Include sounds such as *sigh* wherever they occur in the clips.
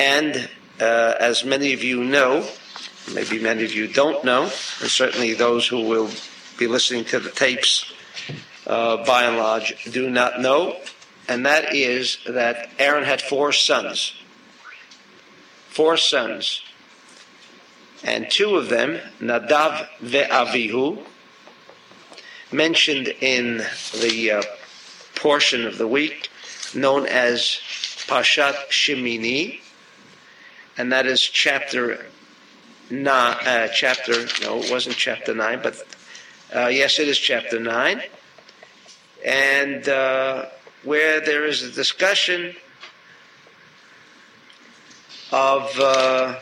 And uh, as many of you know, maybe many of you don't know, and certainly those who will be listening to the tapes uh, by and large do not know, and that is that Aaron had four sons. Four sons. And two of them, Nadav ve'Avihu, mentioned in the uh, portion of the week known as Parshat Shemini, and that is chapter nine. Uh, chapter no, it wasn't chapter nine, but uh, yes, it is chapter nine, and uh, where there is a discussion of. Uh,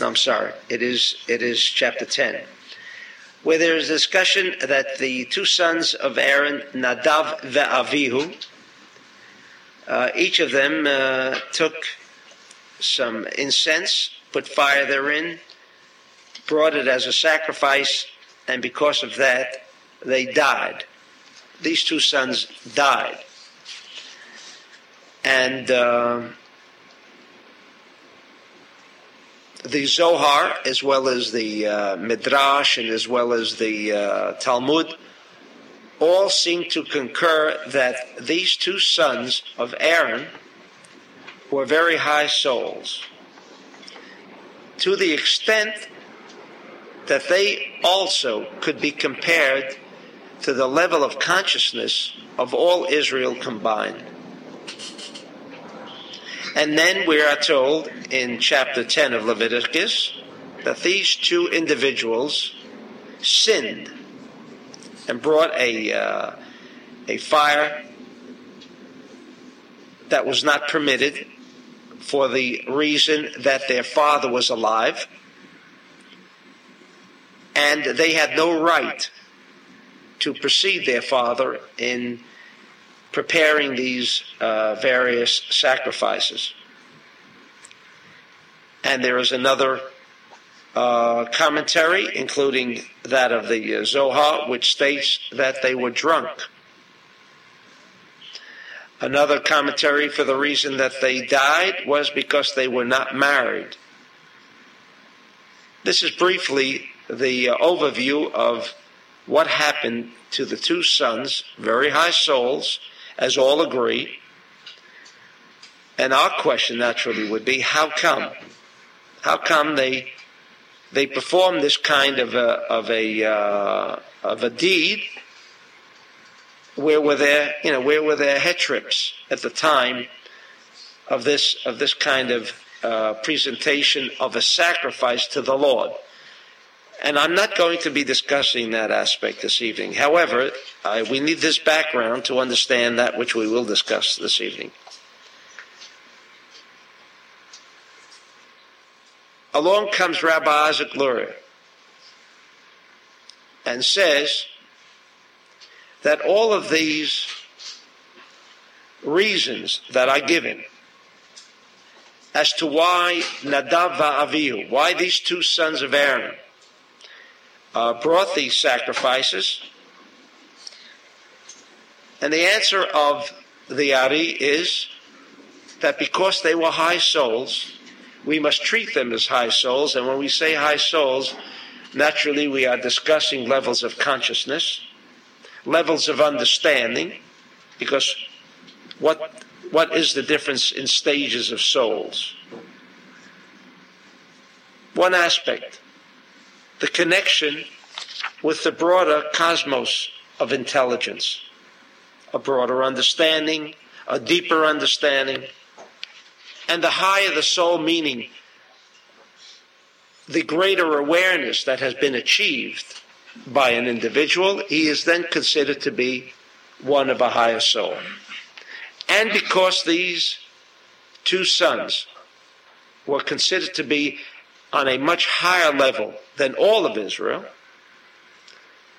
no, I'm sorry. It is it is chapter ten where there is discussion that the two sons of Aaron, Nadav ve'Avihu, uh, each of them uh, took some incense, put fire therein, brought it as a sacrifice, and because of that, they died. These two sons died. And uh, the Zohar, as well as the uh, Midrash, and as well as the uh, Talmud, all seem to concur that these two sons of Aaron were very high souls, to the extent that they also could be compared to the level of consciousness of all Israel combined. And then we are told in chapter 10 of Leviticus that these two individuals sinned and brought a, uh, a fire that was not permitted for the reason that their father was alive and they had no right to precede their father in preparing these uh, various sacrifices. And there is another uh, commentary, including that of the Zohar, which states that they were drunk. Another commentary for the reason that they died was because they were not married. This is briefly the uh, overview of what happened to the two sons, very high souls, as all agree. And our question naturally would be, how come? How come they they perform this kind of a of a uh, of a deed? Where were their you know where were their head at the time of this of this kind of uh, presentation of a sacrifice to the Lord? And I'm not going to be discussing that aspect this evening. However, uh, we need this background to understand that which we will discuss this evening. Along comes Rabbi Isaac Luria and says that all of these reasons that are given as to why Nadav Avihu, why these two sons of Aaron, uh, brought these sacrifices? And the answer of the Ari is that because they were high souls, we must treat them as high souls. And when we say high souls, naturally we are discussing levels of consciousness, levels of understanding, because what, what is the difference in stages of souls? One aspect the connection with the broader cosmos of intelligence, a broader understanding, a deeper understanding, and the higher the soul meaning, the greater awareness that has been achieved by an individual, he is then considered to be one of a higher soul. And because these two sons were considered to be on a much higher level than all of Israel,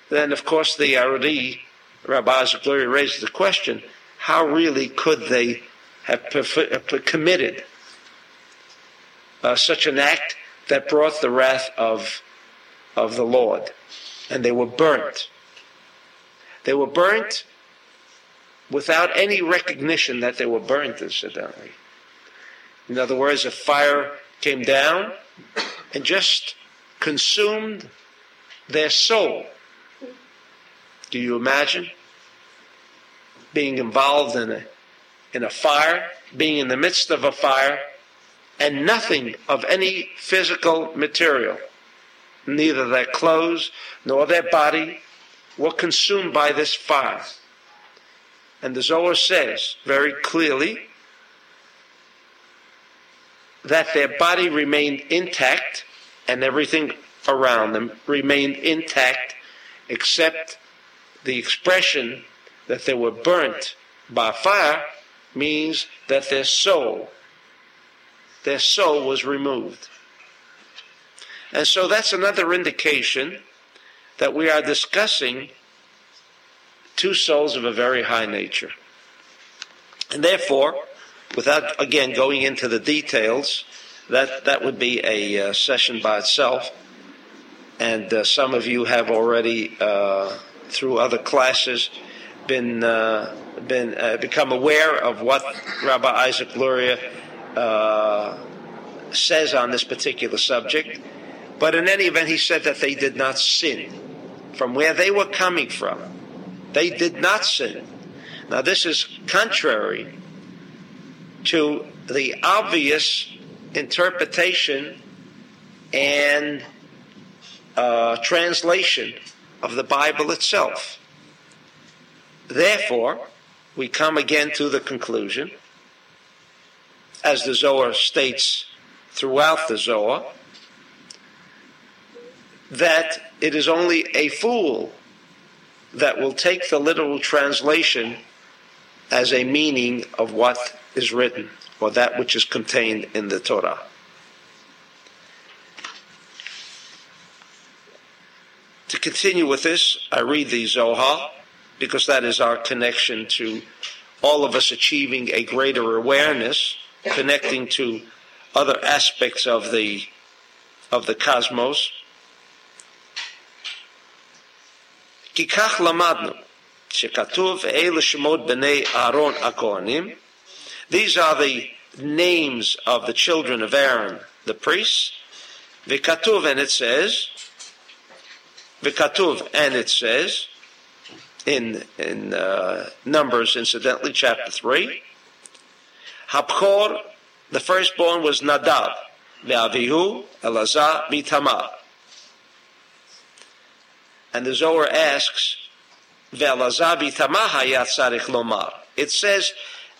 then of course the Aradi, Rabbi Isaac Luria raises the question, how really could they have committed uh, such an act that brought the wrath of, of the Lord? And they were burnt. They were burnt without any recognition that they were burnt, incidentally. In other words, a fire came down and just consumed their soul. Do you imagine being involved in a, in a fire, being in the midst of a fire, and nothing of any physical material, neither their clothes nor their body, were consumed by this fire? And the Zohar says very clearly that their body remained intact and everything around them remained intact except the expression that they were burnt by fire means that their soul their soul was removed and so that's another indication that we are discussing two souls of a very high nature and therefore without again going into the details, that that would be a uh, session by itself. And uh, some of you have already, uh, through other classes, been uh, been uh, become aware of what Rabbi Isaac Luria uh, says on this particular subject. But in any event, he said that they did not sin. From where they were coming from, they did not sin. Now, this is contrary to the obvious interpretation and uh, translation of the Bible itself. Therefore, we come again to the conclusion, as the Zohar states throughout the Zohar, that it is only a fool that will take the literal translation as a meaning of what is written, or that which is contained in the Torah. To continue with this, I read the Zohar because that is our connection to all of us achieving a greater awareness, connecting to other aspects of the of the cosmos. Kikach lamadnu, שכתוב אלה שמות בני אהרון הכהנים, these are the names of the children of Aaron, the priests. Vikatuv, and it says, Vikatuv, and it says, in, in uh, Numbers, incidentally, chapter 3, Habchor, the firstborn was Nadav, Ve'avihu, Elazar, Bitamar. And the Zohar asks, Hayat Sarich Lomar. It says,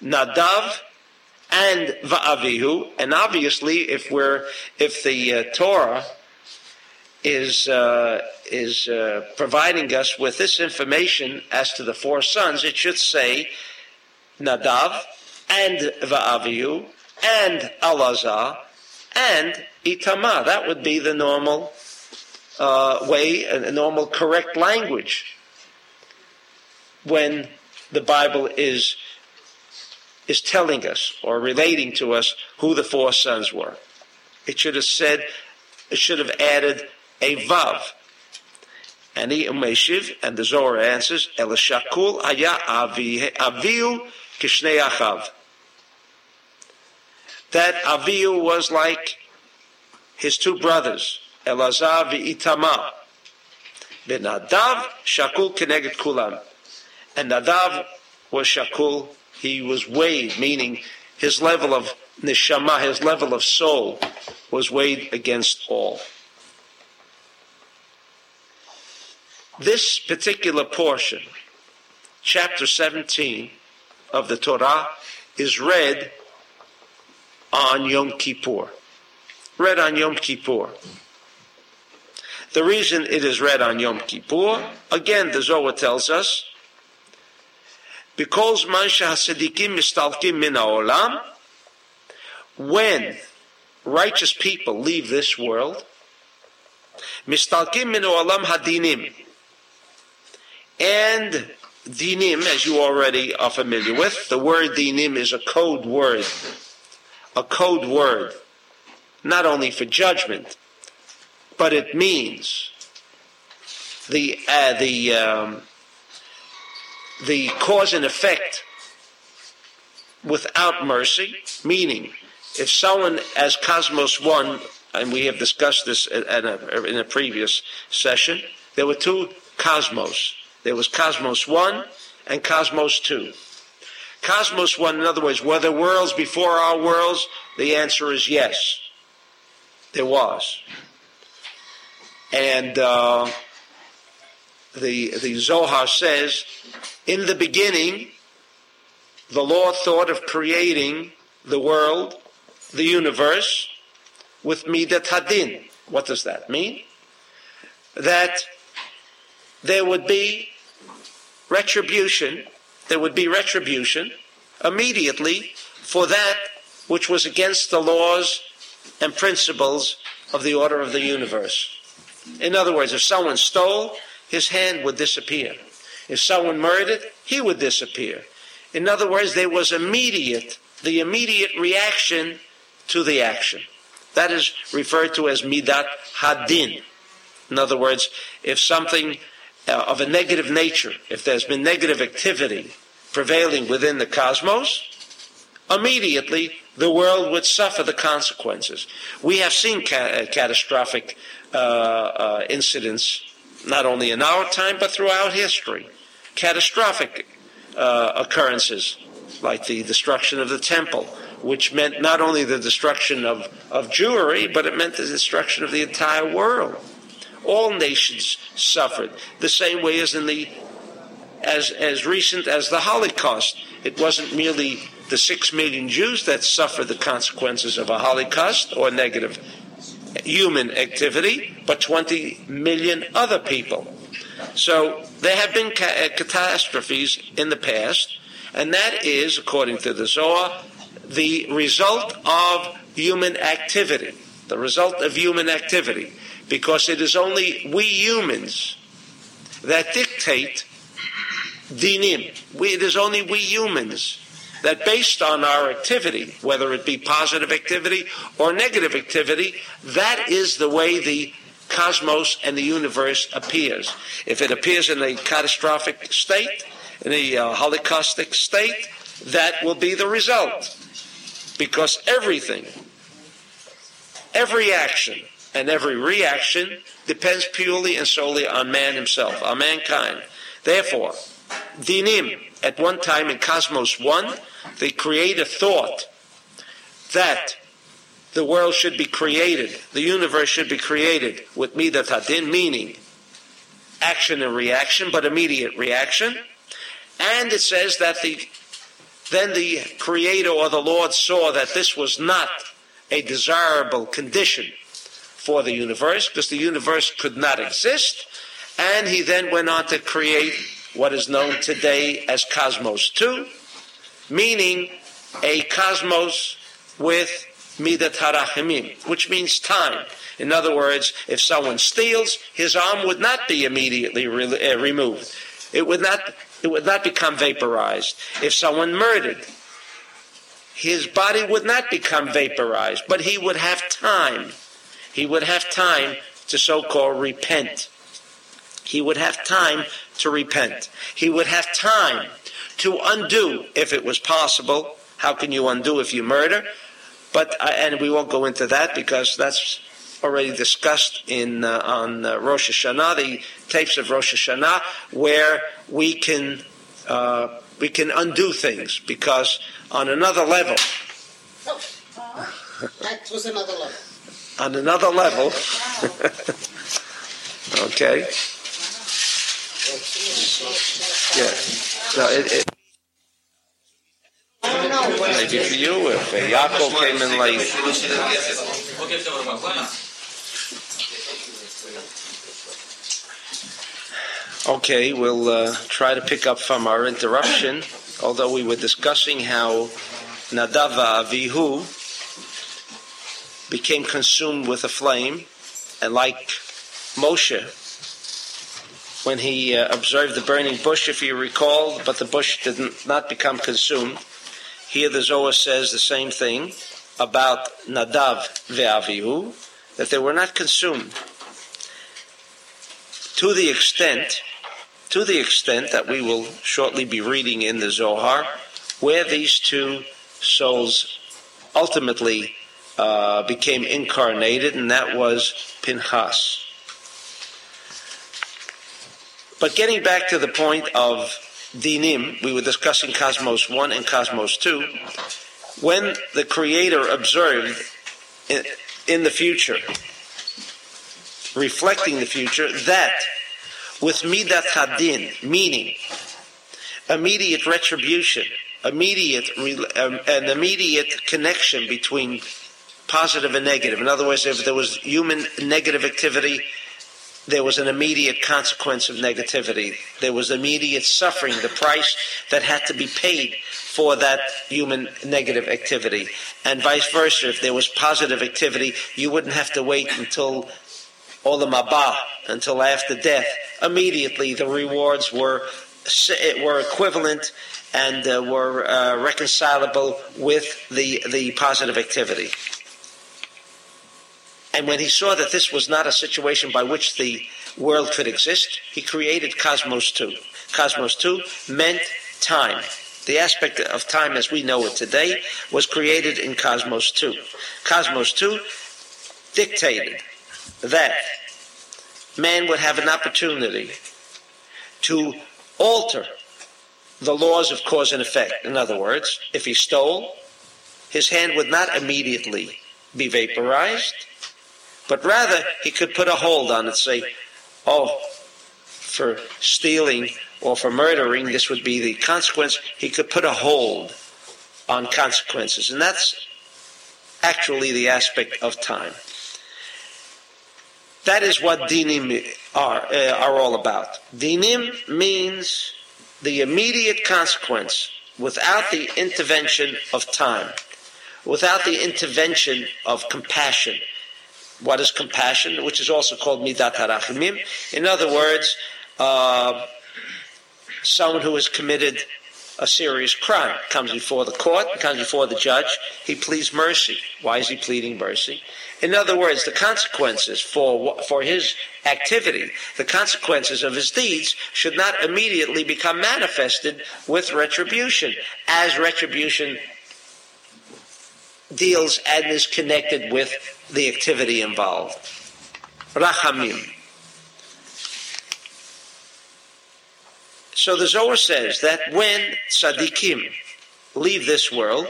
Nadav and Va'avihu, and obviously, if we're if the uh, Torah is uh, is uh, providing us with this information as to the four sons, it should say Nadav and Va'avihu and Elazar and Itamar. That would be the normal uh, way, a normal correct language when the Bible is is telling us or relating to us who the four sons were. It should have said, it should have added a vav. And the Umeshiv and the Zohar answers, Elishakul aya aviu kishnei achav. That Avihu was like his two brothers, Elazar v'itamar. Nadav shakul keneged kulam. And Nadav was shakul he was weighed, meaning his level of neshama, his level of soul, was weighed against all. This particular portion, chapter 17 of the Torah, is read on Yom Kippur. Read on Yom Kippur. The reason it is read on Yom Kippur, again, the Zohar tells us, because man shahasadikim mistalkim min olam, when righteous people leave this world, mistalkim min olam hadinim, and dinim, as you already are familiar with, the word dinim is a code word, a code word, not only for judgment, but it means the uh, the um, the cause and effect without mercy, meaning if someone as Cosmos 1, and we have discussed this in a, in a previous session, there were two cosmos. There was Cosmos 1 and Cosmos 2. Cosmos 1, in other words, were there worlds before our worlds? The answer is yes. There was. And uh, the, the Zohar says, in the beginning, the Lord thought of creating the world, the universe, with Midat Hadin. What does that mean? That there would be retribution, there would be retribution immediately for that which was against the laws and principles of the order of the universe. In other words, if someone stole, his hand would disappear. If someone murdered, he would disappear. In other words, there was immediate, the immediate reaction to the action. That is referred to as midat hadin. In other words, if something uh, of a negative nature, if there's been negative activity prevailing within the cosmos, immediately the world would suffer the consequences. We have seen ca- uh, catastrophic uh, uh, incidents, not only in our time, but throughout history. Catastrophic uh, occurrences, like the destruction of the temple, which meant not only the destruction of, of Jewry, but it meant the destruction of the entire world. All nations suffered the same way as in the as as recent as the Holocaust. It wasn't merely the six million Jews that suffered the consequences of a Holocaust or negative human activity, but 20 million other people. So there have been ca- uh, catastrophes in the past, and that is, according to the Zohar, the result of human activity. The result of human activity. Because it is only we humans that dictate dinim. We, it is only we humans that based on our activity, whether it be positive activity or negative activity, that is the way the cosmos and the universe appears. If it appears in a catastrophic state, in a uh, holocaustic state, that will be the result. Because everything, every action, and every reaction depends purely and solely on man himself, on mankind. Therefore, dinim, at one time in Cosmos 1, they create a thought that the world should be created, the universe should be created with midat hadin, meaning action and reaction, but immediate reaction. And it says that the then the Creator or the Lord saw that this was not a desirable condition for the universe, because the universe could not exist. And he then went on to create what is known today as Cosmos 2, meaning a cosmos with midat harachimim, which means time. In other words, if someone steals, his arm would not be immediately re- uh, removed. It would not. It would not become vaporized. If someone murdered, his body would not become vaporized, but he would have time. He would have time to so-called repent. He would have time to repent. He would have time to undo, if it was possible. How can you undo if you murder? But uh, and we won't go into that because that's already discussed in uh, on uh, Rosh Hashanah, the tapes of Rosh Hashanah, where we can uh, we can undo things because on another level. that was another level. on another level. *laughs* okay. Yeah. So it, it maybe for you if uh, Yaakov came in late. Okay, we'll uh, try to pick up from our interruption. Although we were discussing how Nadava Avihu became consumed with a flame, and like Moshe, when he uh, observed the burning bush, if you recall, but the bush did not become consumed. Here the Zohar says the same thing about Nadav ve'Avihu, that they were not consumed. To the extent, to the extent that we will shortly be reading in the Zohar, where these two souls ultimately uh, became incarnated, and that was Pinchas. But getting back to the point of dinim, we were discussing Cosmos 1 and Cosmos 2. When the Creator observed in, the future, reflecting the future, that with Midat Hadin, meaning immediate retribution, immediate um, an immediate connection between positive and negative. In other words, if there was human negative activity, there was an immediate consequence of negativity. There was immediate suffering, the price that had to be paid for that human negative activity. And vice versa, if there was positive activity, you wouldn't have to wait until olam haba, until after death. Immediately, the rewards were were equivalent and uh, were uh, reconcilable with the the positive activity. And when he saw that this was not a situation by which the world could exist, he created Cosmos 2. Cosmos 2 meant time. The aspect of time as we know it today was created in Cosmos 2. Cosmos 2 dictated that man would have an opportunity to alter the laws of cause and effect. In other words, if he stole, his hand would not immediately be vaporized but rather, he could put a hold on it, say, oh, for stealing or for murdering, this would be the consequence. He could put a hold on consequences. And that's actually the aspect of time. That is what dinim are, uh, are all about. Dinim means the immediate consequence without the intervention of time, without the intervention of compassion, what is compassion, which is also called midat harachimim. In other words, uh, someone who has committed a serious crime comes before the court, comes before the judge. He pleads mercy. Why is he pleading mercy? In other words, the consequences for for his activity, the consequences of his deeds, should not immediately become manifested with retribution, as retribution deals and is connected with the activity involved. Rachamim. So the Zohar says that when tzaddikim leave this world,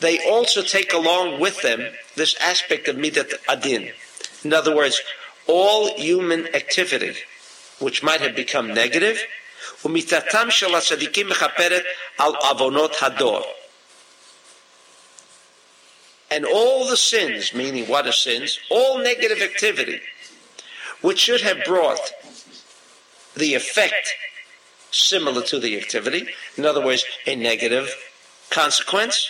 they also take along with them this aspect of midat adin. In other words, all human activity, which might have become negative, ומתתם של הצדיקים מכפרת על עוונות הדור. And all the sins, meaning what are sins? All negative activity, which should have brought the effect similar to the activity, in other words, a negative consequence,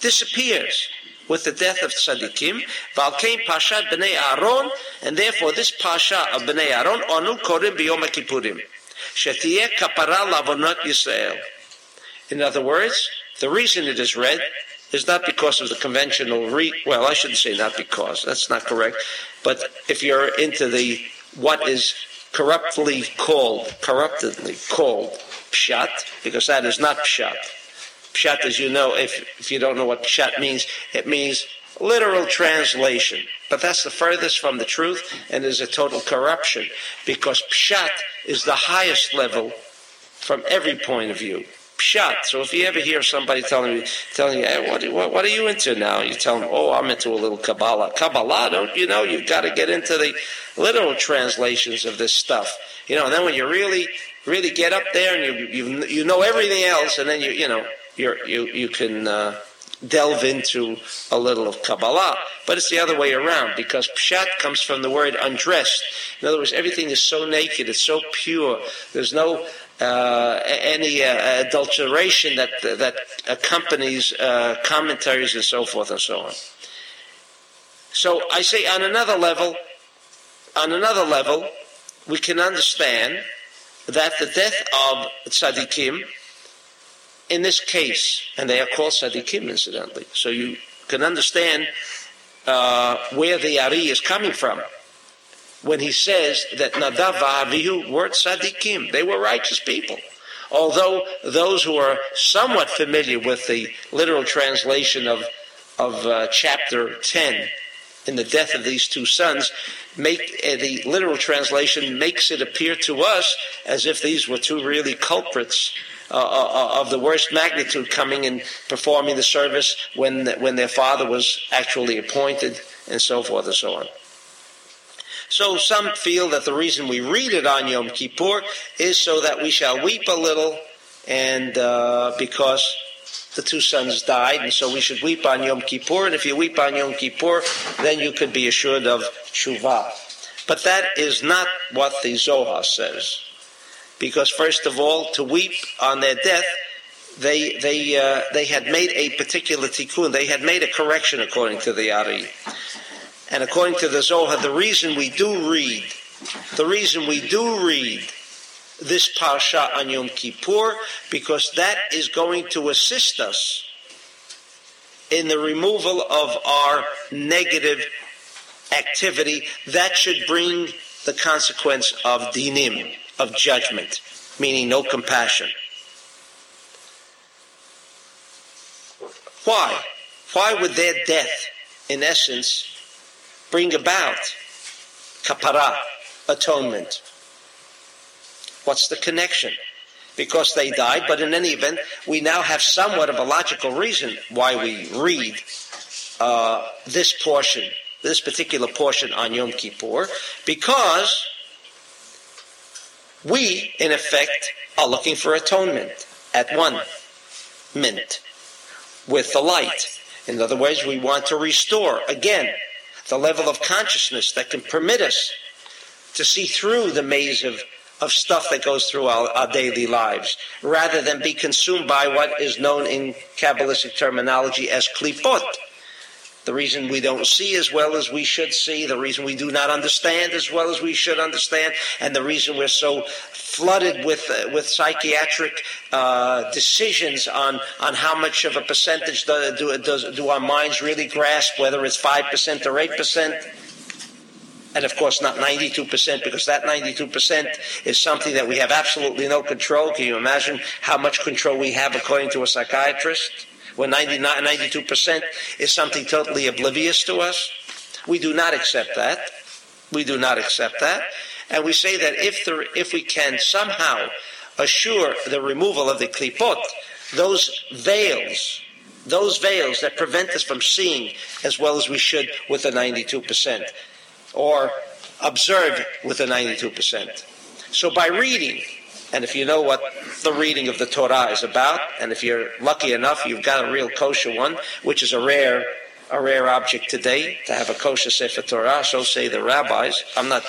disappears with the death of tzaddikim. Valkein pashat b'nei Aaron, and therefore this pasha of b'nei Aaron onu korim b'yom kippurim. Shetiyeh kapara lavonot Yisrael. In other words, the reason it is read is not because of the conventional re well i shouldn't say not because that's not correct but if you're into the what is corruptly called corruptedly called pshat because that is not pshat pshat as you know if if you don't know what pshat means it means literal translation but that's the furthest from the truth and is a total corruption because pshat is the highest level from every point of view pshat. So if you ever hear somebody telling you, telling you, hey, what, what, what, are you into now? You tell them, oh, I'm into a little Kabbalah. Kabbalah, don't you know? You've got to get into the literal translations of this stuff. You know, and then when you really, really get up there and you, you, you know everything else, and then you, you know, you're, you, you can, uh, delve into a little of Kabbalah. But it's the other way around because pshat comes from the word undressed. In other words, everything is so naked, it's so pure. There's no uh, any uh, adulteration that that accompanies uh, commentaries and so forth and so on. So I say on another level, on another level, we can understand that the death of tzaddikim, in this case, and they are called tzaddikim incidentally, so you can understand uh, where the Ari is coming from when he says that Nadav Avihu were tzaddikim. They were righteous people. Although those who are somewhat familiar with the literal translation of, of uh, chapter 10 in the death of these two sons, make uh, the literal translation makes it appear to us as if these were two really culprits uh, uh, uh, of the worst magnitude coming and performing the service when when their father was actually appointed and so forth and so on. So some feel that the reason we read it on Yom Kippur is so that we shall weep a little, and uh, because the two sons died, and so we should weep on Yom Kippur. And if you weep on Yom Kippur, then you could be assured of tshuva. But that is not what the Zohar says, because first of all, to weep on their death, they they uh, they had made a particular tikkun. They had made a correction according to the Ari. And according to the Zohar, the reason we do read, the reason we do read this Parsha on Yom Kippur, because that is going to assist us in the removal of our negative activity. That should bring the consequence of dinim, of judgment, meaning no compassion. Why? Why would their death, in essence, bring about kapara, atonement. What's the connection? Because they died, but in any event, we now have somewhat of a logical reason why we read uh, this portion, this particular portion on Yom Kippur, because we, in effect, are looking for atonement at one minute with the light. In other words, we want to restore again the level of consciousness that can permit us to see through the maze of, of stuff that goes through our, our daily lives, rather than be consumed by what is known in Kabbalistic terminology as klipot, the reason we don't see as well as we should see, the reason we do not understand as well as we should understand, and the reason we're so flooded with uh, with psychiatric uh, decisions on on how much of a percentage do, do, does, do our minds really grasp, whether it's five percent or eight percent. And of course, not 92%, because that 92% is something that we have absolutely no control. Can you imagine how much control we have according to a psychiatrist? When 99, 92% is something totally oblivious to us. We do not accept that. We do not accept that. And we say that if, if we can somehow assure the removal of the klipot, those veils, those veils that prevent us from seeing as well as we should with the 92%, or observe with the 92%. So by reading and if you know what the reading of the Torah is about, and if you're lucky enough, you've got a real kosher one, which is a rare, a rare object today to have a kosher Sefer Torah. So say the rabbis. I'm not,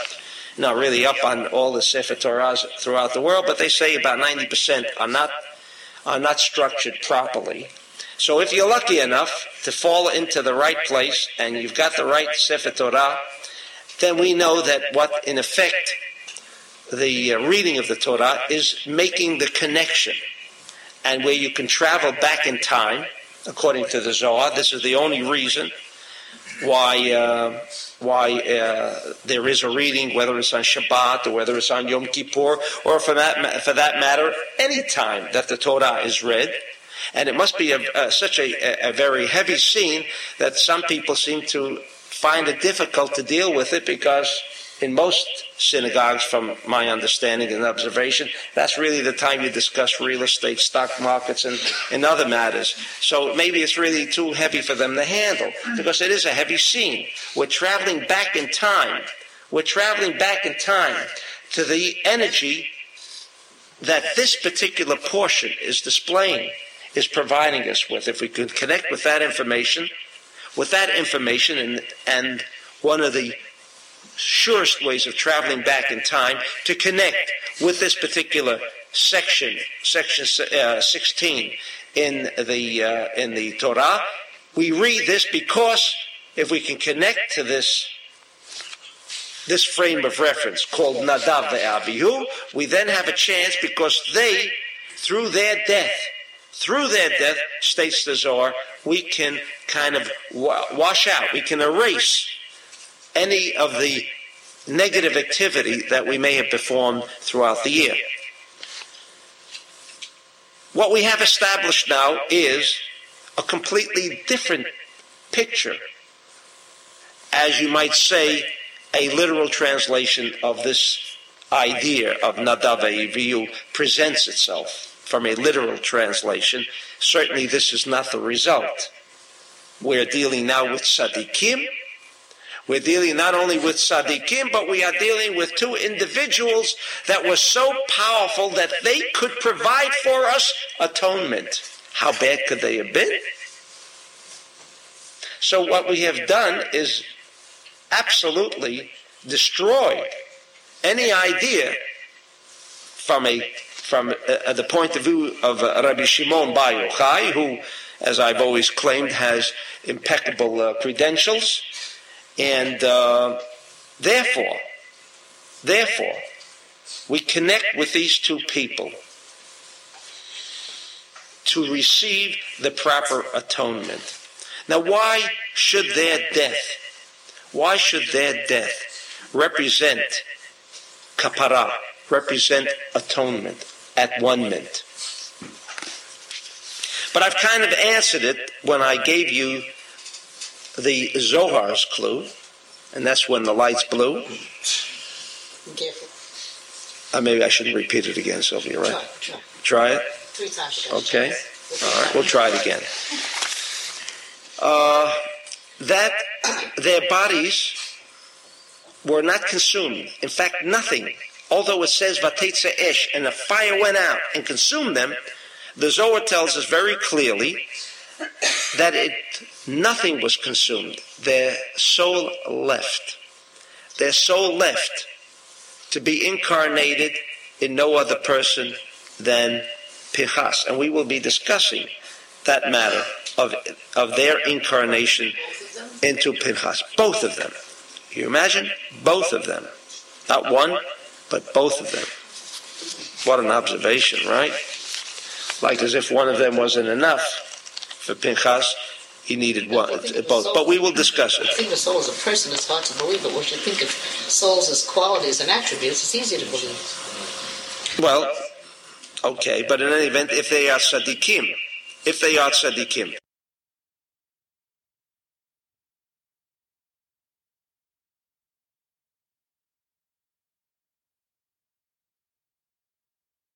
not really up on all the Sefer Torahs throughout the world, but they say about 90% are not, are not structured properly. So if you're lucky enough to fall into the right place and you've got the right Sefer Torah, then we know that what in effect the uh, reading of the Torah is making the connection. And where you can travel back in time, according to the Zohar, this is the only reason why uh, why uh, there is a reading, whether it's on Shabbat or whether it's on Yom Kippur, or for that for that matter, any time that the Torah is read. And it must be a, a, such a, a very heavy scene that some people seem to find it difficult to deal with it because in most synagogues, from my understanding and observation, that's really the time you discuss real estate, stock markets, and, and other matters. So maybe it's really too heavy for them to handle because it is a heavy scene. We're traveling back in time. We're traveling back in time to the energy that this particular portion is displaying, is providing us with. If we could connect with that information, with that information, and, and one of the surest ways of traveling back in time to connect with this particular section, section uh, 16 in the uh, in the Torah. We read this because if we can connect to this this frame of reference called Nadav Abihu, we then have a chance because they, through their death, through their death, states the Zohar, we can kind of wash out, we can erase any of the negative activity that we may have performed throughout the year. What we have established now is a completely different picture, as you might say, a literal translation of this idea of Nadav Avihu presents itself from a literal translation. Certainly, this is not the result. We're dealing now with tzaddikim. We're dealing not only with tzaddikim, but we are dealing with two individuals that were so powerful that they could provide for us atonement. How bad could they have been? So, what we have done is absolutely destroy any idea from a from uh, the point of view of uh, Rabbi Shimon Bar Yochai, who, as I've always claimed, has impeccable uh, credentials, and uh, therefore, therefore, we connect with these two people to receive the proper atonement. Now, why should their death why should their death represent kapara, represent atonement, at one? But I've kind of answered it when I gave you the Zohar's clue, and that's when the lights blew. Uh, maybe I shouldn't repeat it again, Sylvia, right? Try, try. Try it? Three times. Okay. All right, we'll try it again. Uh, that their bodies were not consumed. In fact, nothing. Although it says Vatetza Esh, and the fire went out and consumed them, the Zohar tells us very clearly that it nothing was consumed. Their soul left. Their soul left to be incarnated in no other person than Pinchas. And we will be discussing that matter of, of their incarnation into Pinchas. Both of them. You imagine? Both of them. Not one, but both of them. What an observation, right? Like as if one of them wasn't enough for Pinchas, he needed one, both. But we will discuss it. I think the soul as a person, it's hard to believe, but once you think of souls as qualities and attributes, it's easy to believe. Well, okay, but in any event, if they are tzaddikim, if they are tzaddikim,